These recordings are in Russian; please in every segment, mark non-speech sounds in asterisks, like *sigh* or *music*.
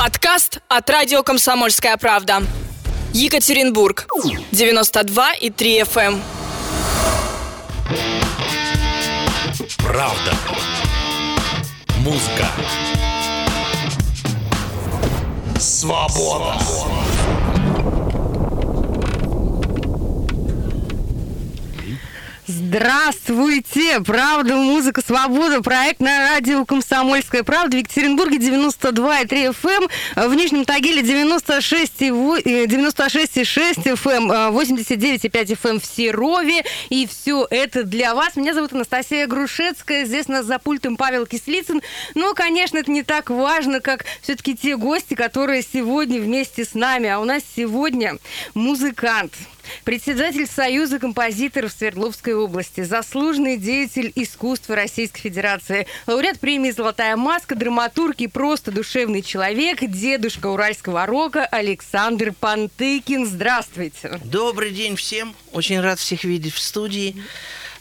Подкаст от радио «Комсомольская правда». Екатеринбург. 92 и 3 FM. Правда. Музыка. Свобода. Здравствуйте! Правда, музыка, свобода. Проект на радио «Комсомольская правда» в Екатеринбурге 92,3 FM, в Нижнем Тагиле 96,6 FM, 89,5 FM в Серове. И все это для вас. Меня зовут Анастасия Грушецкая. Здесь нас за пультом Павел Кислицын. Но, конечно, это не так важно, как все-таки те гости, которые сегодня вместе с нами. А у нас сегодня музыкант, председатель Союза композиторов Свердловской области, заслуженный деятель искусства Российской Федерации, лауреат премии «Золотая маска», драматург и просто душевный человек, дедушка уральского рока Александр Пантыкин. Здравствуйте. Добрый день всем. Очень рад всех видеть в студии.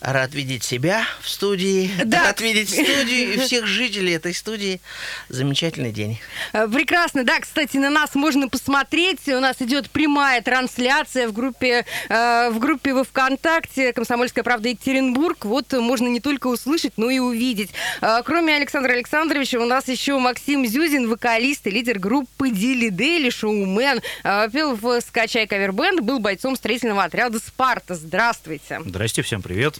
Рад видеть себя в студии, Да. рад видеть студию и всех жителей этой студии. Замечательный день. Э, Прекрасно. Да, кстати, на нас можно посмотреть. У нас идет прямая трансляция в группе, э, в группе во ВКонтакте «Комсомольская правда Екатеринбург». Вот можно не только услышать, но и увидеть. Э, Кроме Александра Александровича, у нас еще Максим Зюзин, вокалист и лидер группы Дили Дейли, шоумен. Пел в «Скачай кавербенд», был бойцом строительного отряда «Спарта». Здравствуйте. Здрасте, всем привет.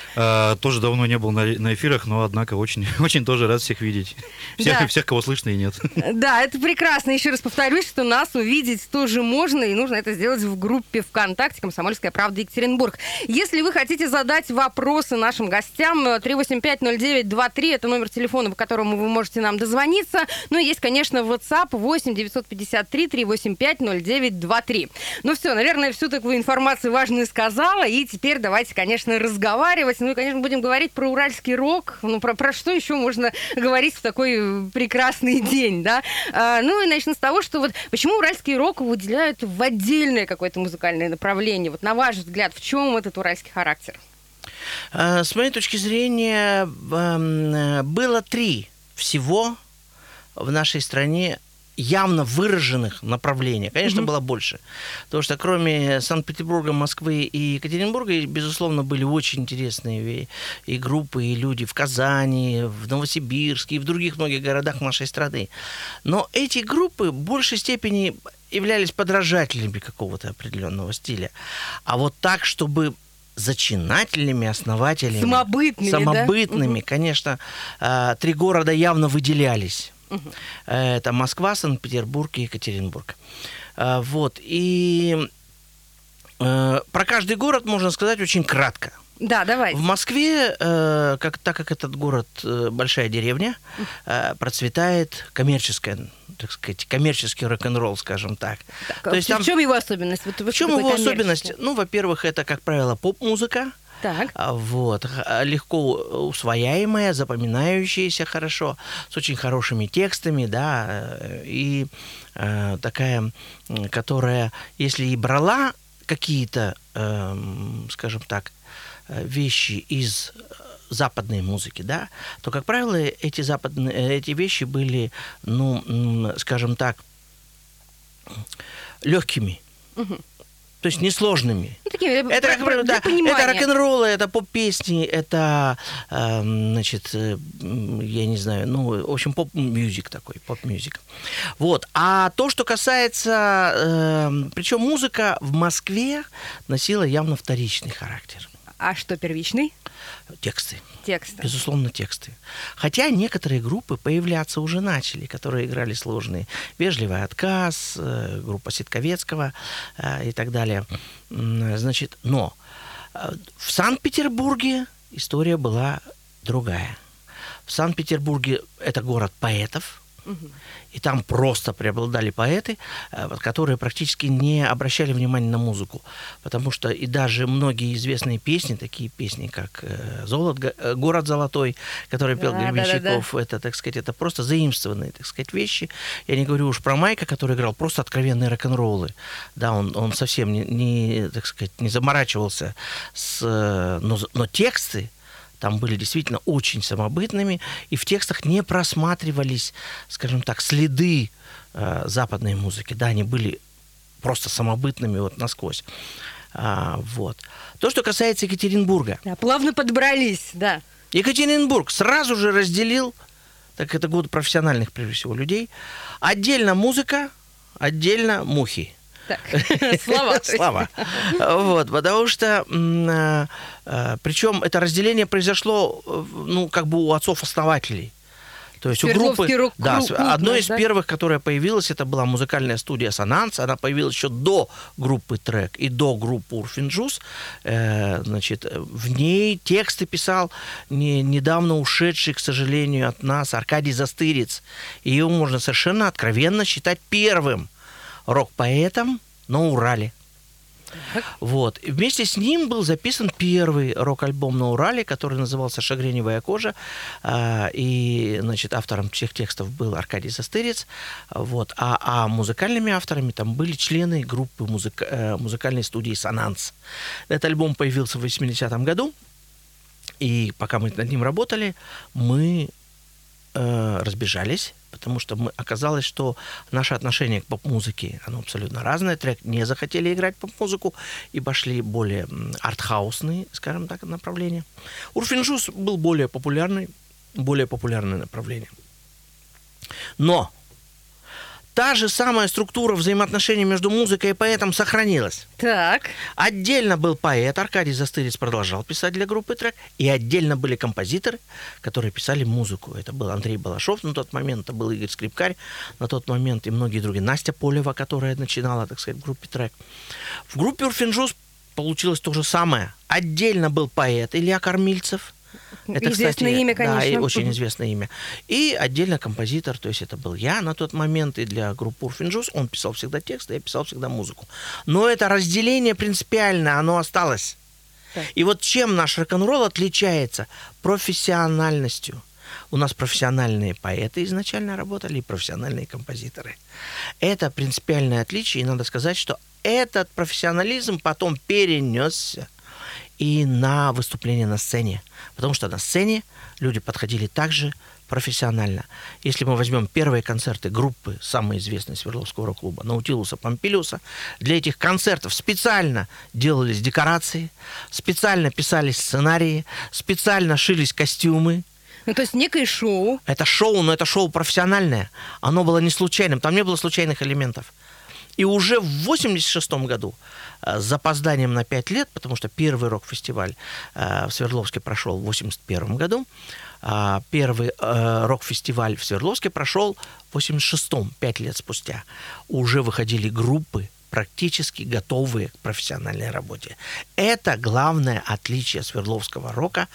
Э, тоже давно не был на, на эфирах, но однако очень, *laughs* очень тоже рад всех видеть. Всех, Да. всех, кого слышно и нет. *laughs* Да, это прекрасно. Еще раз повторюсь, что нас увидеть тоже можно, и нужно это сделать в группе ВКонтакте «Комсомольская правда Екатеринбург». Если вы хотите задать вопросы нашим гостям, э, 3850923 – это номер телефона, по которому вы можете нам дозвониться. Ну и есть, конечно, WhatsApp 8 953 385 0923. Ну все, наверное, всю такую информацию важную сказала, и теперь давайте, конечно, разговаривать. Ну и, конечно, будем говорить про уральский рок. Ну, про, про что еще можно говорить в такой э, прекрасный день, да? А, ну и начну с того, что вот почему уральский рок выделяют в отдельное какое-то музыкальное направление? Вот на ваш взгляд, в чем этот уральский характер? Э, С моей точки зрения, эм, э, было три всего в нашей стране явно выраженных направления. Конечно, было больше. Потому что кроме Санкт-Петербурга, Москвы и Екатеринбурга, безусловно, были очень интересные и группы, и люди в Казани, в Новосибирске и в других многих городах нашей страны. Но эти группы в большей степени являлись подражателями какого-то определенного стиля. А вот так, чтобы зачинателями, основателями, Самобытными, да? самобытными, конечно, э, три города явно выделялись. Э, Это Москва, Санкт-Петербург и Екатеринбург. Э, Вот. И э, про каждый город можно сказать очень кратко. Да, давай. В Москве, э, как, так как этот город э, большая деревня, э, процветает коммерческая, так сказать, коммерческий рок-н-ролл, скажем так. То есть в там- чем его особенность? Вот, в чем его особенность? Ну, во-первых, это, как правило, поп-музыка. Так. А, Вот, х- легко усвояемая, запоминающаяся хорошо, с очень хорошими текстами, да, э, и э, такая, которая, если и брала какие-то, эм, скажем так, э, вещи из э, западной музыки, да, то, как правило, эти западные, э, эти вещи были, ну, скажем так, легкими, то есть несложными. Ну, такие, Это, про- как правило, да, это рок-н-ролл, это поп-песни, это, эм, значит, э, я не знаю, ну, в общем, поп-мюзик такой, поп-мюзик. Вот. А то, что касается, причем музыка в Москве носила явно вторичный характер. А что первичный? Тексты. Текст. Безусловно, тексты. Хотя некоторые группы появляться уже начали, которые играли сложные. «Вежливый отказ», э, группа Ситковецкого э, и так далее. Значит, но э, в Санкт-Петербурге история была другая. В Санкт-Петербурге это город поэтов, и там просто преобладали поэты, э, которые практически не обращали внимания на музыку. Потому что и даже многие известные песни, такие песни, как э, «Золот, э, «Город золотой», который пел Да, да, да, Гребенщиков, это, так сказать, это просто заимствованные, так сказать, вещи. Я не говорю уж про Майка, который играл просто откровенные рок-н-роллы. Да, он, он совсем не, не, так сказать, не заморачивался с... Но, но тексты там были действительно очень самобытными, и в текстах не просматривались, скажем так, следы э, западной музыки. Да, они были просто самобытными вот насквозь. А, вот. То, что касается Екатеринбурга. Да, плавно подобрались, да. Екатеринбург сразу же разделил, так это год профессиональных, прежде всего, людей, отдельно музыка, отдельно мухи. Так, *laughs* слова. Слова. Вот, потому что, причем это разделение произошло, э, ну, как бы у отцов-основателей. То есть у группы... Рок- да, с- одной из да? первых, которая появилась, это была музыкальная студия «Сонанс». Она появилась еще до группы «Трек» и до группы «Урфинджус». Э, значит, э, в ней тексты писал не, недавно ушедший, к сожалению, от нас Аркадий Застырец. Его можно совершенно откровенно считать первым рок-поэтом на Урале. Вот. И вместе с ним был записан первый рок-альбом на Урале, который назывался «Шагреневая кожа». А, И, значит, автором всех текстов был Аркадий Застырец. Вот. А, а музыкальными авторами там были члены группы музыка- э, музыкальной студии «Сонанс». Этот альбом появился в 80-м году. И пока мы над ним работали, мы э, разбежались, потому что мы, оказалось, что наше отношение к поп-музыке, оно абсолютно разное. Трек не захотели играть поп-музыку и пошли более артхаусные, скажем так, направления. Урфинджус был более популярный, более популярное направление. Но та же самая структура взаимоотношений между музыкой и поэтом сохранилась. Так, Отдельно был поэт, Аркадий Застырец продолжал писать для группы трек, и отдельно были композиторы, которые писали музыку. Это был Андрей Балашов на тот момент, это был Игорь Скрипкарь на тот момент, и многие другие. Настя Полева, которая начинала, так сказать, в группе трек. В группе Урфинджус получилось то же самое. Отдельно был поэт Илья Кормильцев. Известное имя, Да, и конечно. очень известное имя. И отдельно композитор, то есть это был я на тот момент, и для группы Урфинджус он писал всегда тексты, я писал всегда музыку. Но это разделение принципиально, оно осталось. Так. И вот чем наш рок-н-ролл отличается? Профессиональностью. У нас профессиональные поэты изначально работали и профессиональные композиторы. Это принципиальное отличие, и надо сказать, что этот профессионализм потом перенесся и на выступление на сцене. Потому что на сцене люди подходили также профессионально. Если мы возьмем первые концерты группы, самой известной Свердловского рок-клуба, Наутилуса Помпилиуса, для этих концертов специально делались декорации, специально писались сценарии, специально шились костюмы, ну то есть некое шоу. это шоу, но это шоу профессиональное. Оно было не случайным, там не было случайных элементов. И уже в 86 году, э, с запозданием на 5 лет, потому что первый рок-фестиваль э, в Свердловске прошел в 81 году, а первый э, рок-фестиваль в Свердловске прошел в 86-м, 5 лет спустя. Уже выходили группы, практически готовые к профессиональной работе. Это главное отличие Свердловского рока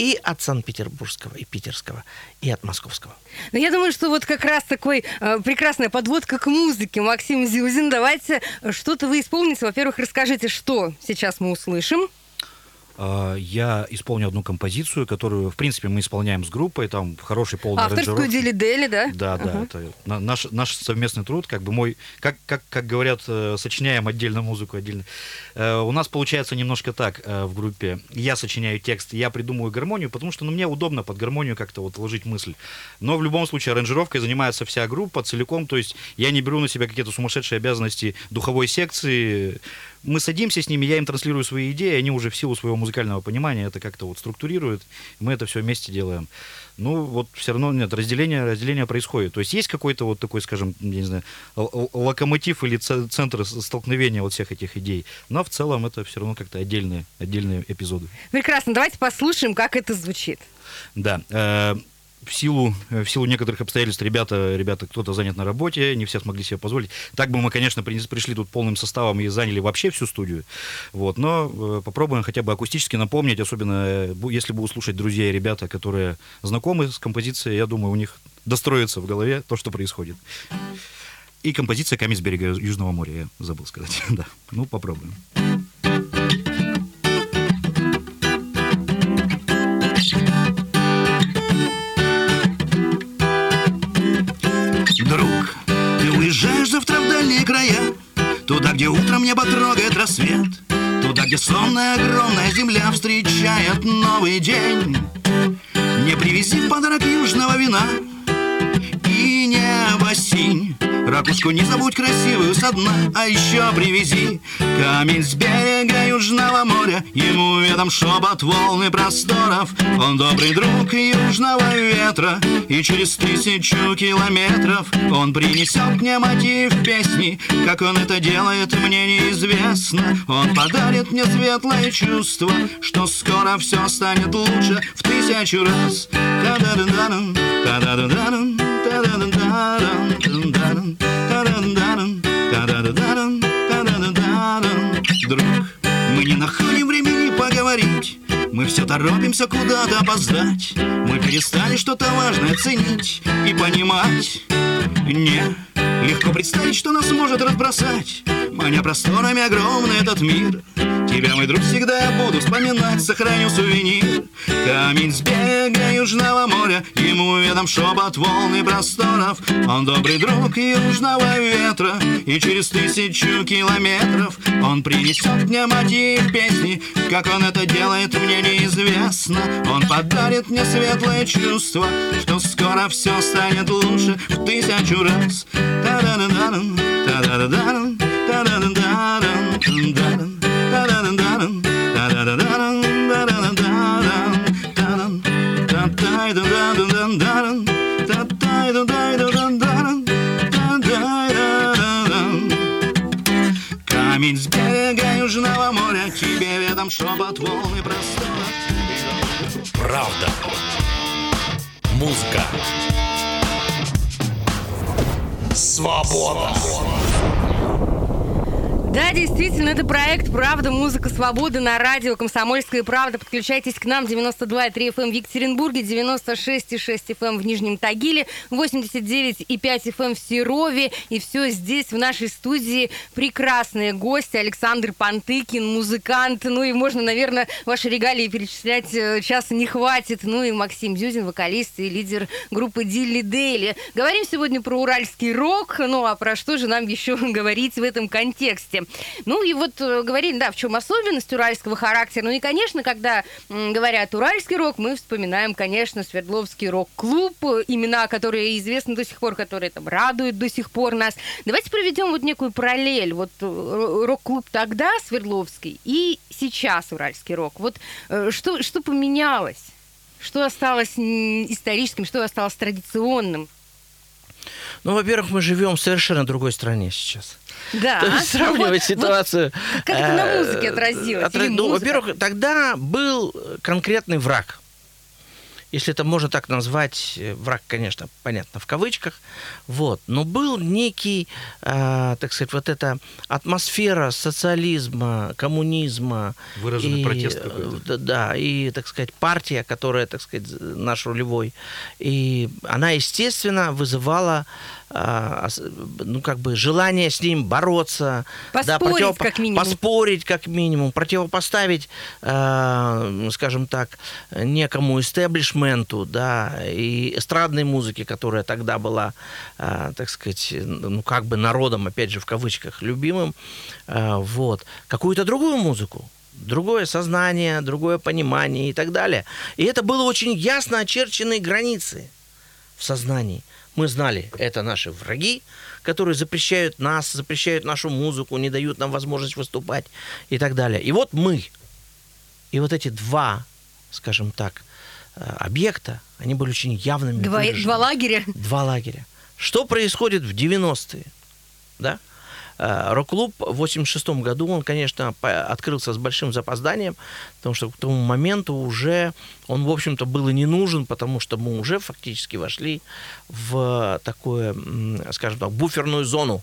и от Санкт-Петербургского, и питерского, и от московского. Но я думаю, что вот как раз такой э, прекрасная подводка к музыке. Максим Зюзин, давайте э, что-то вы исполните. Во-первых, расскажите, что сейчас мы услышим. А, Я исполню одну композицию, которую, в принципе, мы исполняем с группой, там хороший полный Авторскую аранжировки. Дели-Дели, да? Да, да, Ага. это на- наш, наш совместный труд, как бы мой, как, как, как говорят, э, сочиняем отдельно музыку, отдельно. Э, У нас получается немножко так э, в группе. Я сочиняю текст, я придумываю гармонию, потому что ну, мне удобно под гармонию как-то вот ложить мысль. Но в любом случае аранжировкой занимается вся группа целиком, то есть я не беру на себя какие-то сумасшедшие обязанности духовой секции. Мы садимся с ними, я им транслирую свои идеи, они уже в силу своего музыкального понимания это как-то вот структурируют, и мы это все вместе делаем. Ну, вот все равно нет, разделение, разделение происходит. То есть есть какой-то вот такой, скажем, я не знаю, локомотив или центр столкновения вот всех этих идей. Но в целом это все равно как-то отдельные, отдельные эпизоды. Прекрасно. Давайте послушаем, как это звучит. Да. В силу, э, в силу некоторых обстоятельств ребята, ребята, кто-то занят на работе, не все смогли себе позволить. Так бы мы, конечно, пришли тут полным составом и заняли вообще всю студию. Вот, но э, попробуем хотя бы акустически напомнить, особенно э, если будут слушать друзья и ребята, которые знакомы с композицией, я думаю, у них достроится в голове то, что происходит. И композиция «Камень с берега Южного моря», я забыл сказать. *laughs* да. Ну, попробуем. Друг, ты уезжаешь завтра в дальние края Туда, где утром небо трогает рассвет Туда, где сонная огромная земля встречает новый день. Не привези в подарок южного вина И небо синь Ракушку не забудь красивую со дна А еще привези. Камень с берега Южного моря Ему ведом шепот волны просторов. Он добрый друг южного ветра И через тысячу километров Он принесет мне мотив песни. Как он это делает, мне неизвестно. Он подарит мне светлое чувство Что скоро все станет лучше в тысячу раз. Та-да-да-да-дам, та-да-да-да-дам, та-да-да-да-дам, Друг, мы не находим времени поговорить. Мы все торопимся куда-то опоздать. Мы перестали что-то важное ценить и понимать. Не, легко представить, что нас может разбросать. Маня просторами огромный этот мир Тебя, мой друг, всегда буду вспоминать Сохраню сувенир. Камень с берега Южного моря Ему ведом шепот волны просторов. Он добрый друг южного ветра И через тысячу километров Он принесет мне мотив песни. Как он это делает, мне неизвестно. Он подарит мне светлое чувство Что скоро все станет лучше в тысячу раз. Та-да-да-да-дам, та-да-да-да-дам, та-да-да-да-дам, та-да-да. Камень с берега Южного моря Тебе ведом шепот волны простора Правда. Музыка. Свобода. Да, действительно, это проект «Правда, музыка, свобода» на радио «Комсомольская правда». Подключайтесь к нам 92,3 FM эм в Екатеринбурге, 96,6 FM эм в Нижнем Тагиле, 89,5 FM эм в Серове. И все здесь, в нашей студии, прекрасные гости. Александр Пантыкин, музыкант. Ну и можно, наверное, ваши регалии перечислять э, часа не хватит. Ну и Максим Зюзин, вокалист и лидер группы Дилли Дейли. Говорим сегодня про уральский рок. Ну а про что же нам еще *laughs* говорить в этом контексте? Ну и вот э, говорили, да, в чем особенность уральского характера. Ну и, конечно, когда говорят уральский рок, мы вспоминаем, конечно, Свердловский рок-клуб, имена, которые известны до сих пор, которые там радуют до сих пор нас. Давайте проведем вот некую параллель. Вот э, рок-клуб тогда, Свердловский, и сейчас уральский рок. Вот э, что, что поменялось? Что осталось историческим, что осталось традиционным? Ну, во-первых, мы живем в совершенно другой стране сейчас. Да. То есть сравнивать Вот- ситуацию... вот как это на э, музыке отразилось? отра- ну, во-первых, тогда был конкретный враг. Если это можно так назвать, э, враг, конечно, понятно, в кавычках, вот, но был некий, э, так сказать, вот эта атмосфера социализма, коммунизма. Выраженный и, протест э, какой-то. да, да, и, так сказать, партия, которая, так сказать, наш рулевой, и она, естественно, вызывала ну, как бы желание с ним бороться. Поспорить, как минимум. Поспорить, как минимум, противопоставить, э, скажем так, некому истеблишменту, да, и эстрадной музыке, которая тогда была, э, так сказать, ну, как бы народом, опять же, в кавычках, любимым, э, вот, какую-то другую музыку, другое сознание, другое понимание и так далее. И это было очень ясно очерченные границы в сознании. Мы знали, это наши враги, которые запрещают нас, запрещают нашу музыку, не дают нам возможность выступать и так далее. И вот мы. И вот эти два, скажем так, э, объекта, они были очень явными. Два, два лагеря. Два лагеря. Что происходит в 90-е? Да? Э, Рок-клуб в 86 году, он, конечно, открылся с большим запозданием, потому что к тому моменту уже он, в общем-то, был и не нужен, потому что мы уже фактически вошли в такое, м, скажем так, буферную зону,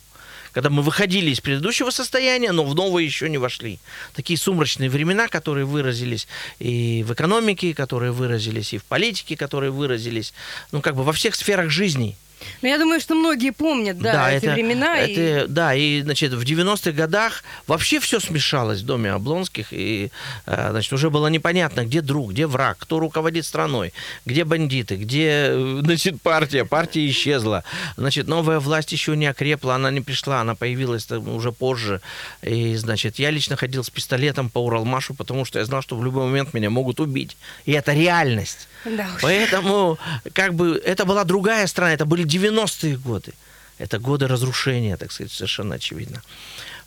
когда мы выходили из предыдущего состояния, но в новое еще не вошли. Такие сумрачные времена, которые выразились и в экономике, которые выразились и в политике, которые выразились, ну, как бы во всех сферах жизни. Ну, я думаю, что многие помнят, да, эти это, времена. и- это- Да, и, значит, в 90-х годах вообще все смешалось в доме Облонских, и, э, значит, уже было непонятно, где друг, где враг, кто руководит страной, где бандиты, где, э, значит, партия. Партия исчезла. Значит, новая власть еще не окрепла, она не пришла, она появилась уже позже. И, значит, я лично ходил с пистолетом по Уралмашу, потому что я знал, что в любой момент меня могут убить. И это реальность. Да уж. Поэтому, как бы, это была другая страна, это были 90-е годы. Это годы разрушения, так сказать, совершенно очевидно.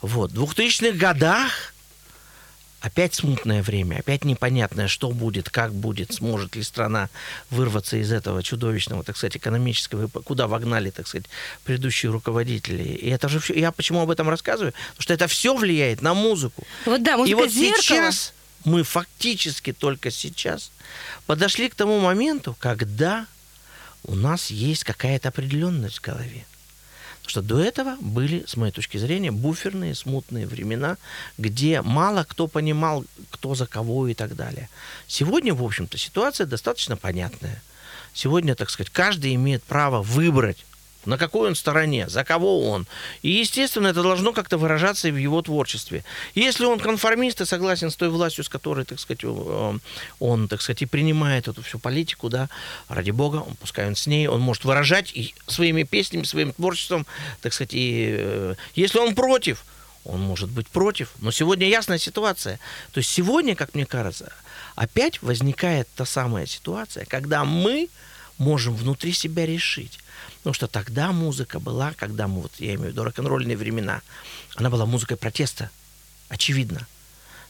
Вот. В 2000-х годах опять смутное время, опять непонятное, что будет, как будет, сможет ли страна вырваться из этого чудовищного, так сказать, экономического, куда вогнали, так сказать, предыдущие руководители. И это же все, я почему об этом рассказываю? Потому что это все влияет на музыку. Вот да, И музыка вот зеркало. сейчас мы фактически только сейчас подошли к тому моменту, когда у нас есть какая-то определенность в голове. Потому что до этого были, с моей точки зрения, буферные, смутные времена, где мало кто понимал, кто за кого и так далее. Сегодня, в общем-то, ситуация достаточно понятная. Сегодня, так сказать, каждый имеет право выбрать, на какой он стороне, за кого он. И, естественно, это должно как-то выражаться и в его творчестве. Если он конформист и согласен с той властью, с которой, так сказать, э, он, так сказать, и принимает эту всю политику, да, ради бога, он, пускай он с ней, он может выражать и своими песнями, своим творчеством, так сказать, и э, если он против, он может быть против. Но сегодня ясная ситуация. То есть сегодня, как мне кажется, опять возникает та самая ситуация, когда мы можем внутри себя решить. Потому что тогда музыка была, когда мы, вот я имею в виду рок-н-ролльные времена, она была музыкой протеста, очевидно.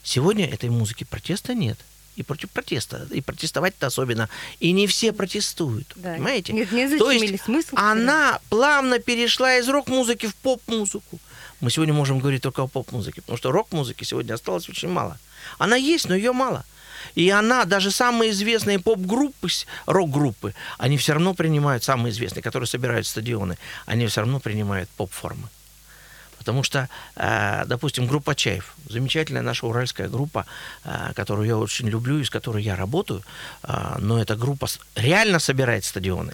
Сегодня этой музыки протеста нет. И против протеста. И протестовать-то особенно. И не все протестуют. Да. Понимаете? Нет, не То есть смысл. она плавно перешла из рок-музыки в поп-музыку. Мы сегодня можем говорить только о поп-музыке, потому что рок-музыки сегодня осталось очень мало. Она есть, но ее мало. И она, даже самые известные поп-группы, рок-группы, они все равно принимают, самые известные, которые собирают стадионы, они все равно принимают поп-формы. Потому что, э, допустим, группа Чаев, замечательная наша уральская группа, э, которую я очень люблю и с которой я работаю, э, но эта группа реально собирает стадионы.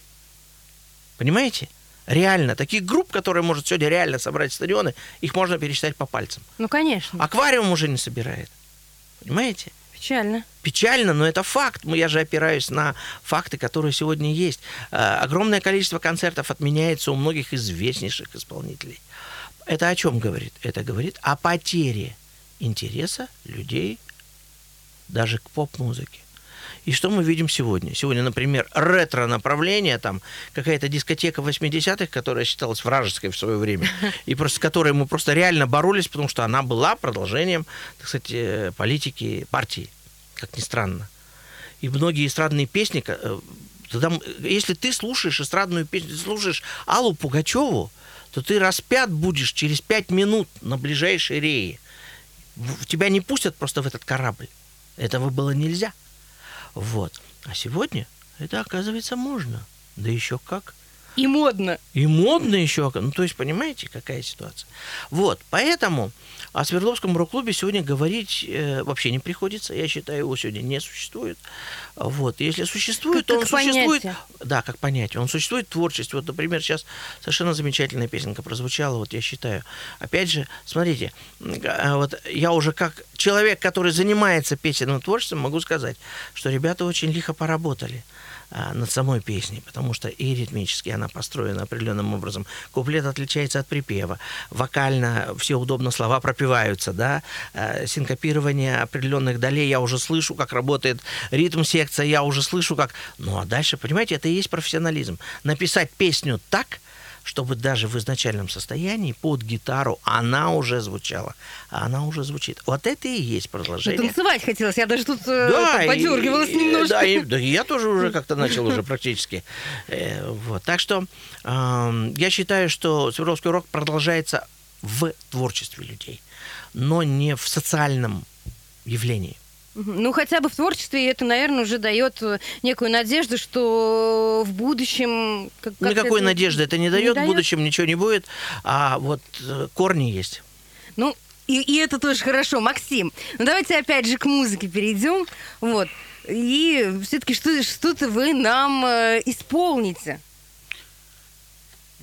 Понимаете? Реально. Таких групп, которые может сегодня реально собрать стадионы, их можно пересчитать по пальцам. Ну, конечно. Аквариум уже не собирает. Понимаете? Печально. Печально, но это факт. Ну, Я же опираюсь на факты, которые сегодня есть. Э, Огромное количество концертов отменяется у многих известнейших исполнителей. Это о чем говорит? Это говорит о потере интереса людей даже к поп-музыке. И что мы видим сегодня? Сегодня, например, ретро-направление, там какая-то дискотека 80-х, которая считалась вражеской в свое время, и просто с которой мы просто реально боролись, потому что она была продолжением, так сказать, э, политики партии, как ни странно. И многие эстрадные песни, э, тогда, если ты слушаешь эстрадную песню, ты слушаешь Аллу Пугачеву, то ты распят будешь через пять минут на ближайшей рее. Тебя не пустят просто в этот корабль. Этого было нельзя. Вот. А сегодня это, оказывается, можно. Да еще как. И модно. И модно еще. Ну, то есть, понимаете, какая ситуация. Вот, поэтому о Свердловском рок-клубе сегодня говорить э, вообще не приходится. Я считаю, его сегодня не существует. Вот, если существует, Как- то он как существует... понятие. Да, как понятие. Он существует в творчестве. Вот, например, сейчас совершенно замечательная песенка прозвучала, вот я считаю. Опять же, смотрите, а, вот я уже как человек, который занимается песенным творчеством, могу сказать, что ребята очень лихо поработали а, над самой песней, потому что и ритмически она построена определенным образом. Куплет отличается от припева. Вокально все удобно слова пропиваются, да. А, Синкопирование определенных долей я уже слышу, как работает ритм секция, я уже слышу, как... Ну, а дальше, понимаете, это и есть профессионализм. Написать песню так, чтобы даже в изначальном состоянии под гитару она уже звучала. А она уже звучит. Вот это и есть продолжение. Танцевать хотелось. Я даже тут э, Да, и- подергивалась и- немножко. Да, и, да, я тоже уже как-то начал уже *laughs* практически. Э, вот. Так что эм, я считаю, что Свердловский рок продолжается в творчестве людей, но не в социальном явлении. Ну, хотя бы в творчестве это, наверное, уже дает э, некую надежду, что в будущем... как- как Никакой это- надежды это не дает, в будущем ничего не будет, а вот э, корни есть. Ну, и, и это тоже хорошо. Максим, ну давайте опять же к музыке перейдем. Вот. И все-таки что, что-то вы нам э, исполните.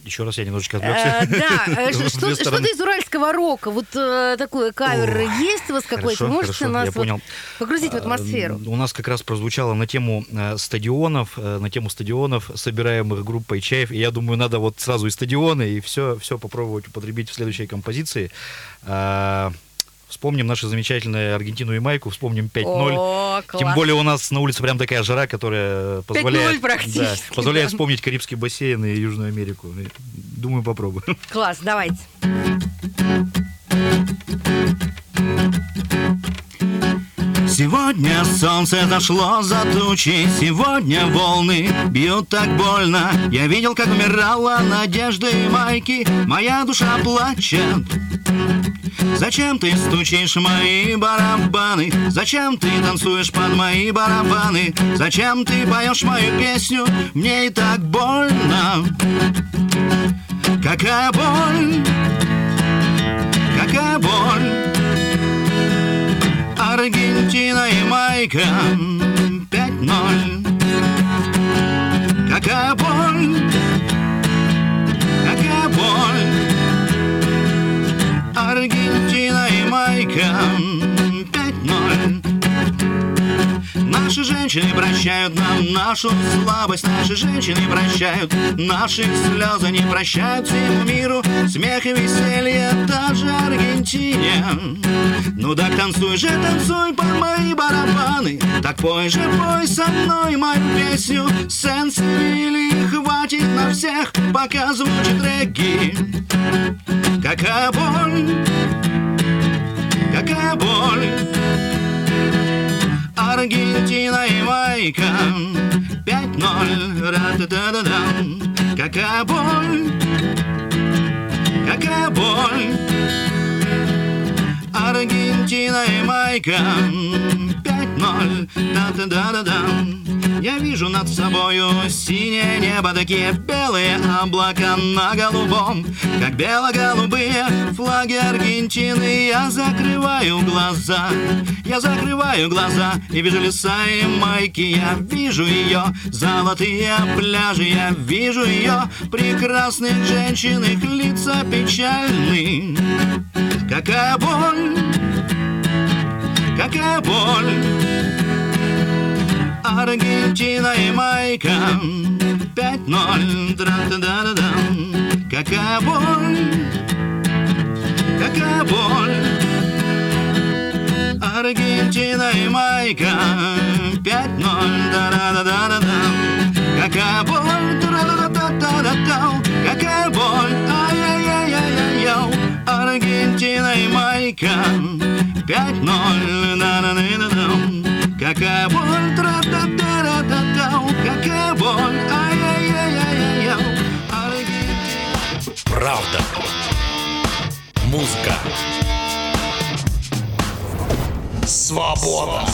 Еще раз я немножечко Э, отвлекся. Да, э, *laughs* что-то из уральского рока. Вот э, такой кавер есть у вас какой-то? Можете нас погрузить в атмосферу? А, У нас как раз прозвучало на тему стадионов, на тему стадионов, собираемых группой Чаев. И я думаю, надо вот сразу и стадионы, и все, все попробовать употребить в следующей композиции. Вспомним наши замечательные Аргентину и Майку, вспомним 5-0. О, класс. Тем более у нас на улице прям такая жара, которая позволяет, да, позволяет вспомнить Карибский бассейн и Южную Америку. Думаю, попробую. *laughs* Класс, давайте. Сегодня солнце зашло за тучи, сегодня волны бьют так больно. Я видел, как умирала надежда и майки, моя душа плачет. Зачем ты стучишь мои барабаны? Зачем ты танцуешь под мои барабаны? Зачем ты поешь мою песню? Мне и так больно. Какая боль? И Майка 5-0 Какая боль женщины прощают нам нашу слабость. Наши женщины прощают наши слезы Не прощают всему миру. Смех и веселье Даже Аргентине. Ну так танцуй же, танцуй под мои барабаны. Так пой же, пой со мной мою песню. Сенсибили хватит на всех Пока звучит регги. Какая боль Какая боль Аргентина и Майка 5-0 ра-та-да-да-дам. Какая боль Какая боль Аргентина и Майка 5-0 да-да-да-да-дам. Я вижу над собою синее небо Такие белые облака на голубом Как бело-голубые флаги Аргентины. Я закрываю глаза Я закрываю глаза И вижу леса и майки. Я вижу ее золотые пляжи Я вижу ее прекрасных женщин Их лица печальны. Какая боль Какая боль Аргентина и Майка 5-0 Тра-та-да-да-дам. Какая боль Какая боль Аргентина и Майка 5-0 Да-да-да-да-да-дам. Какая боль Тра-та-та-та-та-та. Какая боль Ай-яй-яй-яй-яй Аргентина и Майка 5-0 Да-да-да-да-дам. Какая боль Тра-та-та-та-та-та. Какая боль Ай-яй-яй-яй-яй Правда. Музыка. Свобода.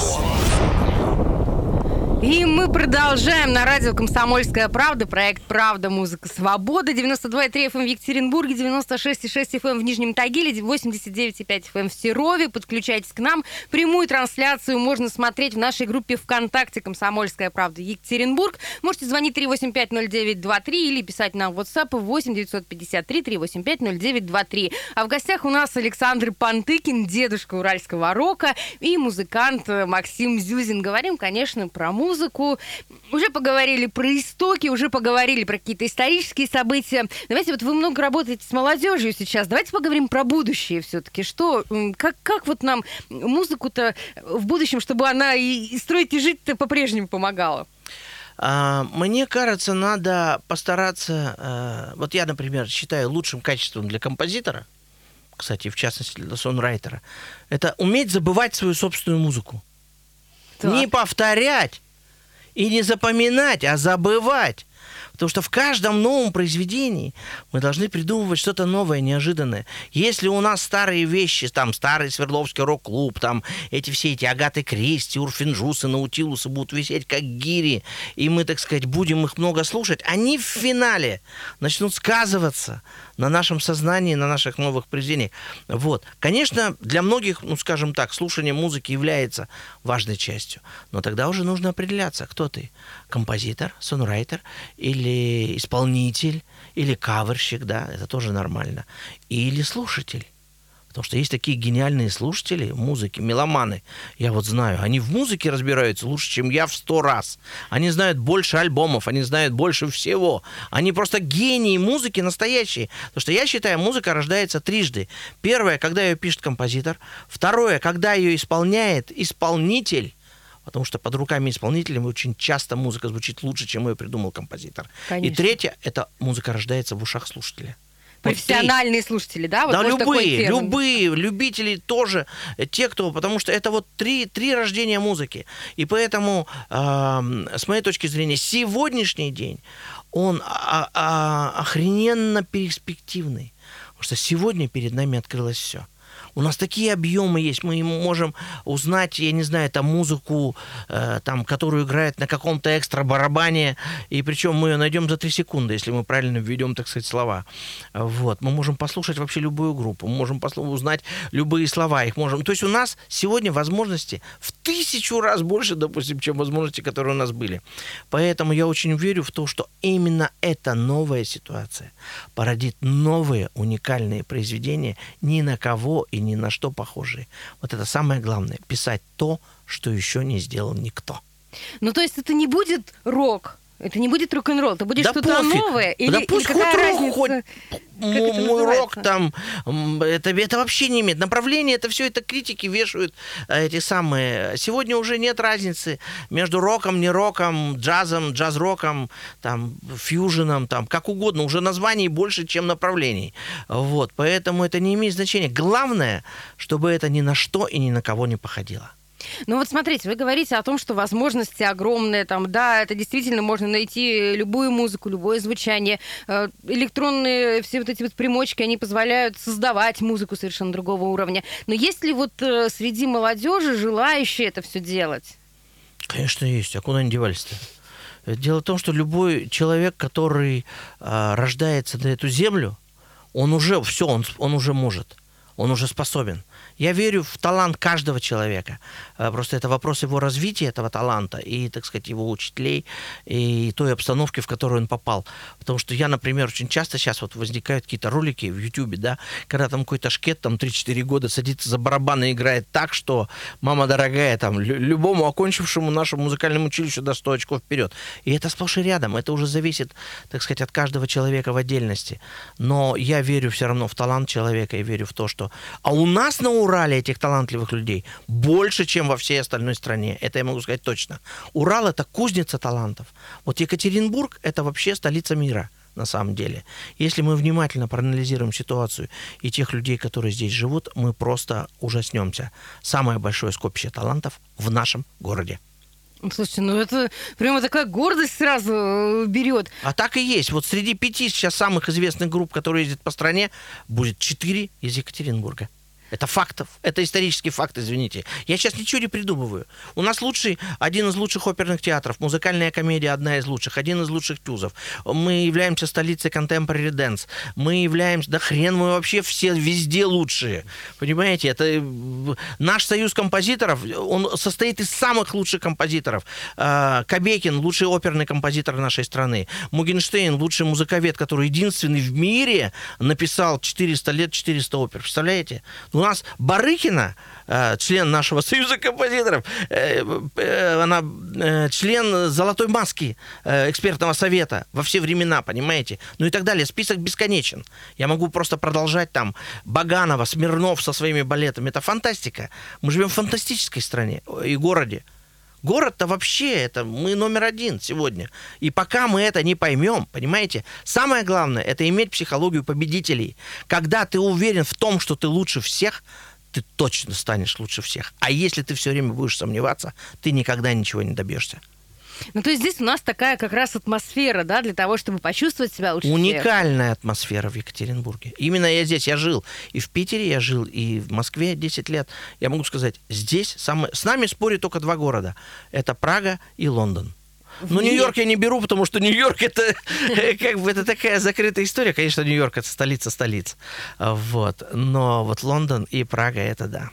И мы продолжаем на радио «Комсомольская правда». Проект «Правда. Музыка. Свобода». 92,3 FM в Екатеринбурге, 96,6 FM в Нижнем Тагиле, 89,5 FM в Серове. Подключайтесь к нам. Прямую трансляцию можно смотреть в нашей группе ВКонтакте «Комсомольская правда. Екатеринбург». Можете звонить 3850923 или писать нам в WhatsApp 8 953 385 0923. А в гостях у нас Александр Пантыкин, дедушка уральского рока, и музыкант Максим Зюзин. Говорим, конечно, про музыку. Уже поговорили про истоки, уже поговорили про какие-то исторические события. Давайте, вот вы много работаете с молодежью сейчас. Давайте поговорим про будущее все-таки. Что, как, как вот нам музыку-то в будущем, чтобы она и, и строить, и жить-то по-прежнему помогала? А, Мне кажется, надо постараться... э, Вот я, например, считаю лучшим качеством для композитора, кстати, в частности для сонрайтера, это уметь забывать свою собственную музыку. Так. Не повторять и не запоминать, а забывать. Потому что в каждом новом произведении мы должны придумывать что-то новое, неожиданное. Если у нас старые вещи, там старый Свердловский рок-клуб, там эти все эти Агаты Кристи, Урфинджусы, Наутилусы будут висеть как гири, и мы, так сказать, будем их много слушать, они в финале начнут сказываться на нашем сознании, на наших новых произведениях. Вот. Конечно, для многих, ну, скажем так, слушание музыки является важной частью, но тогда уже нужно определяться, кто ты. Композитор, сонрайтер или исполнитель, или каверщик, да, это тоже нормально, или слушатель. Потому что есть такие гениальные слушатели музыки, меломаны. Я вот знаю, они в музыке разбираются лучше, чем я в сто раз. Они знают больше альбомов, они знают больше всего. Они просто гении музыки настоящие. Потому что я считаю, музыка рождается трижды. Первое, когда ее пишет композитор. Второе, когда ее исполняет исполнитель. Потому что под руками исполнителя очень часто музыка звучит лучше, чем ее придумал композитор. Конечно. И третье, это музыка рождается в ушах слушателя. Вот Профессиональные слушатели, да? Вот да, любые, любые, любители тоже, э, те, кто, потому что это вот три, три рождения музыки. И поэтому, эм, с моей точки зрения, сегодняшний день, он а- а- охрененно перспективный. Потому что сегодня перед нами открылось все. У нас такие объемы есть, мы можем узнать, я не знаю, там музыку, э, там, которую играет на каком-то экстра барабане, и причем мы ее найдем за три секунды, если мы правильно введем, так сказать, слова. Вот. Мы можем послушать вообще любую группу, мы можем послу- узнать любые слова, их можем. То есть у нас сегодня возможности в тысячу раз больше, допустим, чем возможности, которые у нас были. Поэтому я очень верю в то, что именно эта новая ситуация породит новые уникальные произведения, ни на кого и ни на что похожие. Вот это самое главное. Писать то, что еще не сделал никто. Ну, то есть это не будет рок, это не будет рок-н-ролл, это будет Да что-то пофиг. новое? Или, Да или пусть какая хоть разница? хоть мой рок там, это, это вообще не имеет. Направление, это все это критики вешают э, эти самые. Сегодня уже нет разницы между роком, не роком, джазом, джаз-роком, там, фьюженом, там, как угодно. Уже названий больше, чем направлений. Вот, поэтому это не имеет значения. Главное, чтобы это ни на что и ни на кого не походило. Ну вот смотрите, вы говорите о том, что возможности огромные, там, да, это действительно можно найти любую музыку, любое звучание. Э, Электронные все вот эти вот примочки, они позволяют создавать музыку совершенно другого уровня. Но есть ли вот э, среди молодежи желающие это все делать? Конечно, есть. А куда они девались-то? Дело в том, что любой человек, который а, рождается на эту землю, он уже все, он, он уже может, он уже способен. Я верю в талант каждого человека. А, Просто это вопрос его развития, этого таланта, и, так сказать, его учителей, и той обстановки, в которую он попал. Потому что я, например, очень часто сейчас вот возникают какие-то ролики в Ютубе, да, когда там какой-то шкет, там 3-4 года садится за барабан и играет так, что, мама дорогая, там, лю- любому окончившему наше музыкальное училище до 100 очков вперед. И это сплошь и рядом. Это уже зависит, так сказать, от каждого человека в отдельности. Но я верю все равно в талант человека и верю в то, что... А у нас на Урале этих талантливых людей больше, чем во всей остальной стране. Это я могу сказать точно. Урал – это кузница талантов. Вот Екатеринбург – это вообще столица мира на самом деле. Если мы внимательно проанализируем ситуацию и тех людей, которые здесь живут, мы просто ужаснемся. Самое большое скопище талантов в нашем городе. Слушайте, ну это прямо такая гордость сразу э, берет. А так и есть. Вот среди пяти сейчас самых известных групп, которые ездят по стране, будет четыре из Екатеринбурга. Это фактов. Это исторический факт, извините. Я сейчас ничего не придумываю. У нас лучший, один из лучших оперных театров, музыкальная комедия одна из лучших, один из лучших тюзов. Мы являемся столицей contemporary dance. Мы являемся, да хрен мы вообще все везде лучшие. Понимаете, это э, наш союз композиторов, он состоит из самых лучших композиторов. А, Кобекин, лучший оперный композитор нашей страны. Мугенштейн, лучший музыковед, который единственный в мире написал 400 лет 400 опер. Представляете? У нас Барыкина, э, член нашего союза композиторов, э, э, она член Золотой маски экспертного совета во все времена, понимаете? Ну и так далее. Список бесконечен. Я могу просто продолжать там Баганова, Смирнов со своими балетами. Это фантастика. Мы живем в фантастической стране и городе. Город-то вообще, это мы номер один сегодня. И пока мы это не поймем, понимаете, самое главное, это иметь психологию победителей. Когда ты уверен в том, что ты лучше всех, ты точно станешь лучше всех. А если ты все время будешь сомневаться, ты никогда ничего не добьешься. Ну, то есть здесь у нас такая как раз атмосфера, да, для того, чтобы почувствовать себя лучше всех. Уникальная атмосфера в Екатеринбурге. Именно я здесь, я жил и в Питере, я жил и в Москве 10 лет. Я могу сказать, здесь самое... с нами спорят только два города. Это Прага и Лондон. Но Нью-Йорк я не беру, потому что Нью-Йорк это э, как бы это такая закрытая история. Конечно, Нью-Йорк это столица столиц. Вот. Но вот Лондон и Прага это да.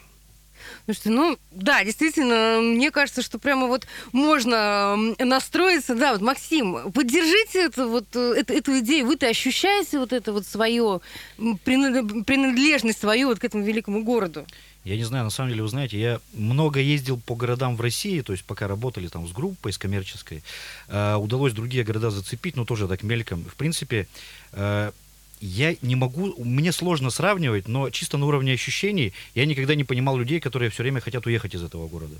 Слушайте, ну, да, действительно, мне кажется, что прямо вот можно настроиться. Да, вот, Максим, поддержите это, вот, э, эту, эту идею. Вы-то ощущаете вот это вот свое, принадлежность свою вот к этому великому городу? Я не знаю, на самом деле, вы знаете, я много ездил по городам в России, то есть пока работали там с группой, с коммерческой, э, удалось другие города зацепить, но тоже так мельком. В принципе, э, я не могу, мне сложно сравнивать, но чисто на уровне ощущений я никогда не понимал людей, которые все время хотят уехать из этого города.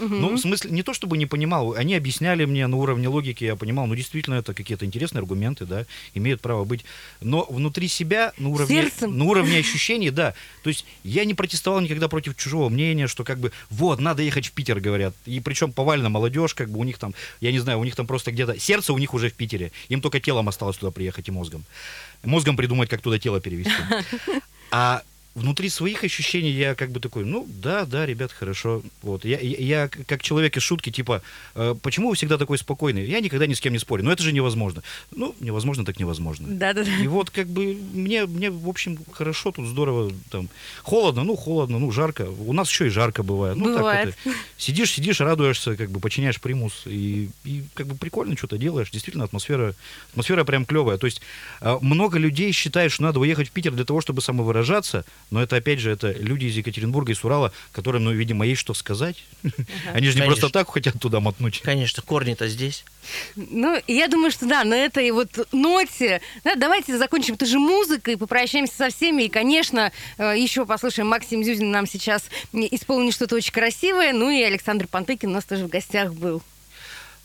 Ну, в смысле, не то чтобы не понимал, они объясняли мне на уровне логики, я понимал, ну, действительно, это какие-то интересные аргументы, да, имеют право быть. Но внутри себя, на уровне, Сердцем. на уровне ощущений, да. То есть я не протестовал никогда против чужого мнения, что как бы, вот, надо ехать в Питер, говорят. И причем повально молодежь, как бы у них там, я не знаю, у них там просто где-то, сердце у них уже в Питере, им только телом осталось туда приехать и мозгом. Мозгом придумать, как туда тело перевести. *laughs* А внутри своих ощущений я как бы такой, ну да, да, ребят, хорошо. Вот. Я, я, я как человек из шутки, типа, «Э, почему вы всегда такой спокойный? Я никогда ни с кем не спорю. Но это же невозможно. Ну, невозможно, так невозможно. Да-да-да. И вот как бы мне, мне, в общем, хорошо, тут здорово, там, холодно, ну, холодно, ну, жарко. У нас еще и жарко бывает. Ну, Бывает. так это, сидишь, сидишь, радуешься, как бы подчиняешь примус, и, и как бы прикольно что-то делаешь. Действительно, атмосфера, атмосфера прям клевая. То есть э, много людей считают, что надо уехать в Питер для того, чтобы самовыражаться, но это, опять же, это люди из Екатеринбурга и Сурала, которым, ну, видимо, есть что сказать. Они же не Конечно. просто так хотят туда мотнуть. Конечно, корни-то здесь. Ну, я думаю, что да, на этой вот ноте, да, давайте закончим тоже музыкой, попрощаемся со всеми, и, конечно, э, еще послушаем Максим Зюзин нам сейчас исполнит что-то очень красивое, ну и Александр Пантыкин у нас тоже в гостях был.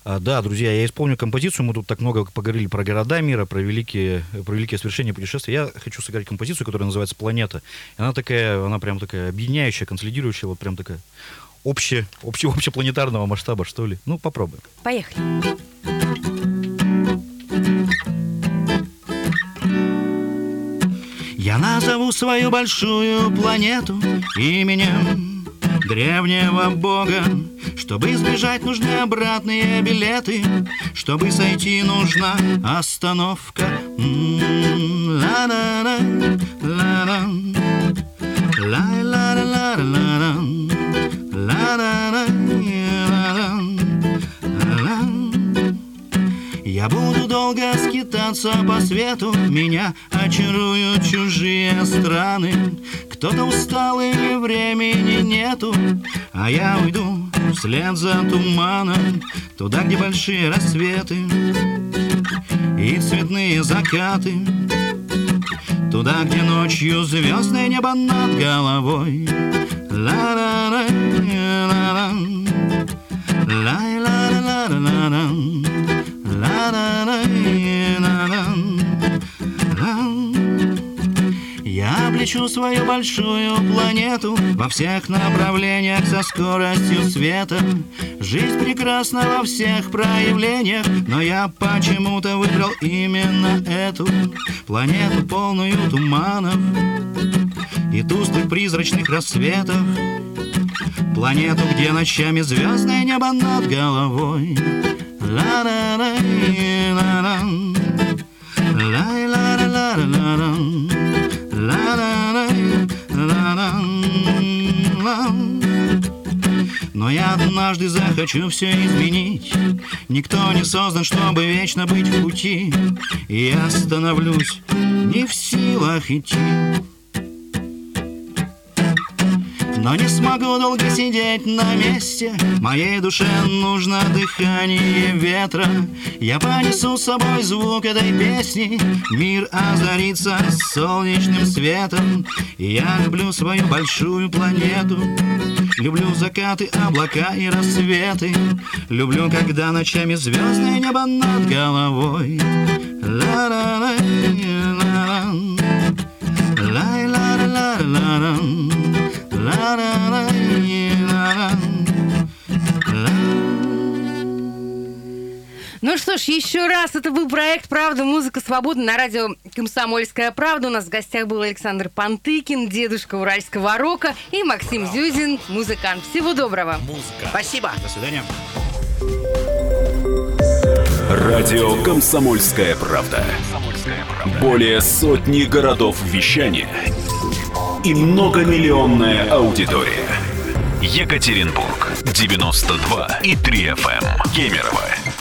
А, да, друзья, я исполню композицию. Мы тут так много поговорили про города мира, про великие, про великие свершения путешествия. Я хочу сыграть композицию, которая называется «Планета». Она такая, она прям такая объединяющая, консолидирующая, вот прям такая обще, обще, общепланетарного масштаба, что ли. Ну, попробуем. Поехали. Я назову свою большую планету именем древнего бога. Чтобы избежать, нужны обратные билеты. Чтобы сойти, нужна остановка. Ла-ла-ла, ла-ла. Ла-ла-ла-ла-ла-ла. Ла-ла-ла, ла-ла. Ла-ла. Я буду долго скитаться по свету, меня очаруют чужие страны. Кто-то устал или времени нету, а я уйду вслед за туманом, туда, где большие рассветы и цветные закаты. Туда, где ночью звездное небо над головой. Ла-ла-ла, ла-ла. Ла-ла-ла-ла-ла-ла. Я облечу свою большую планету Во всех направлениях со скоростью света Жизнь прекрасна во всех проявлениях Но я почему-то выбрал именно эту Планету полную туманов И тусклых призрачных рассветов Планету, где ночами звездное небо над головой Ла-ла-ла, ла-ла. Ла-ла-ла-ла-ла-ла. Но я однажды захочу все изменить. Никто не создан, чтобы вечно быть в пути. И я остановлюсь не в силах идти но не смогу долго сидеть на месте. Моей душе нужно дыхание ветра. Я понесу с собой звук этой песни. Мир озарится солнечным светом. Я люблю свою большую планету. Люблю закаты, облака и рассветы. Люблю, когда ночами звездное небо над головой. Ла-ла-ла, Ну что ж, еще раз, это был проект «Правда, музыка, свобода» на радио «Комсомольская правда». У нас в гостях был Александр Пантыкин, дедушка уральского рока, и Максим Зюзин, музыкант. Всего доброго. Музыка. Спасибо. До свидания. Радио «Комсомольская правда». Более сотни городов вещания и многомиллионная аудитория. Екатеринбург 92 и 3 FM. Кемерово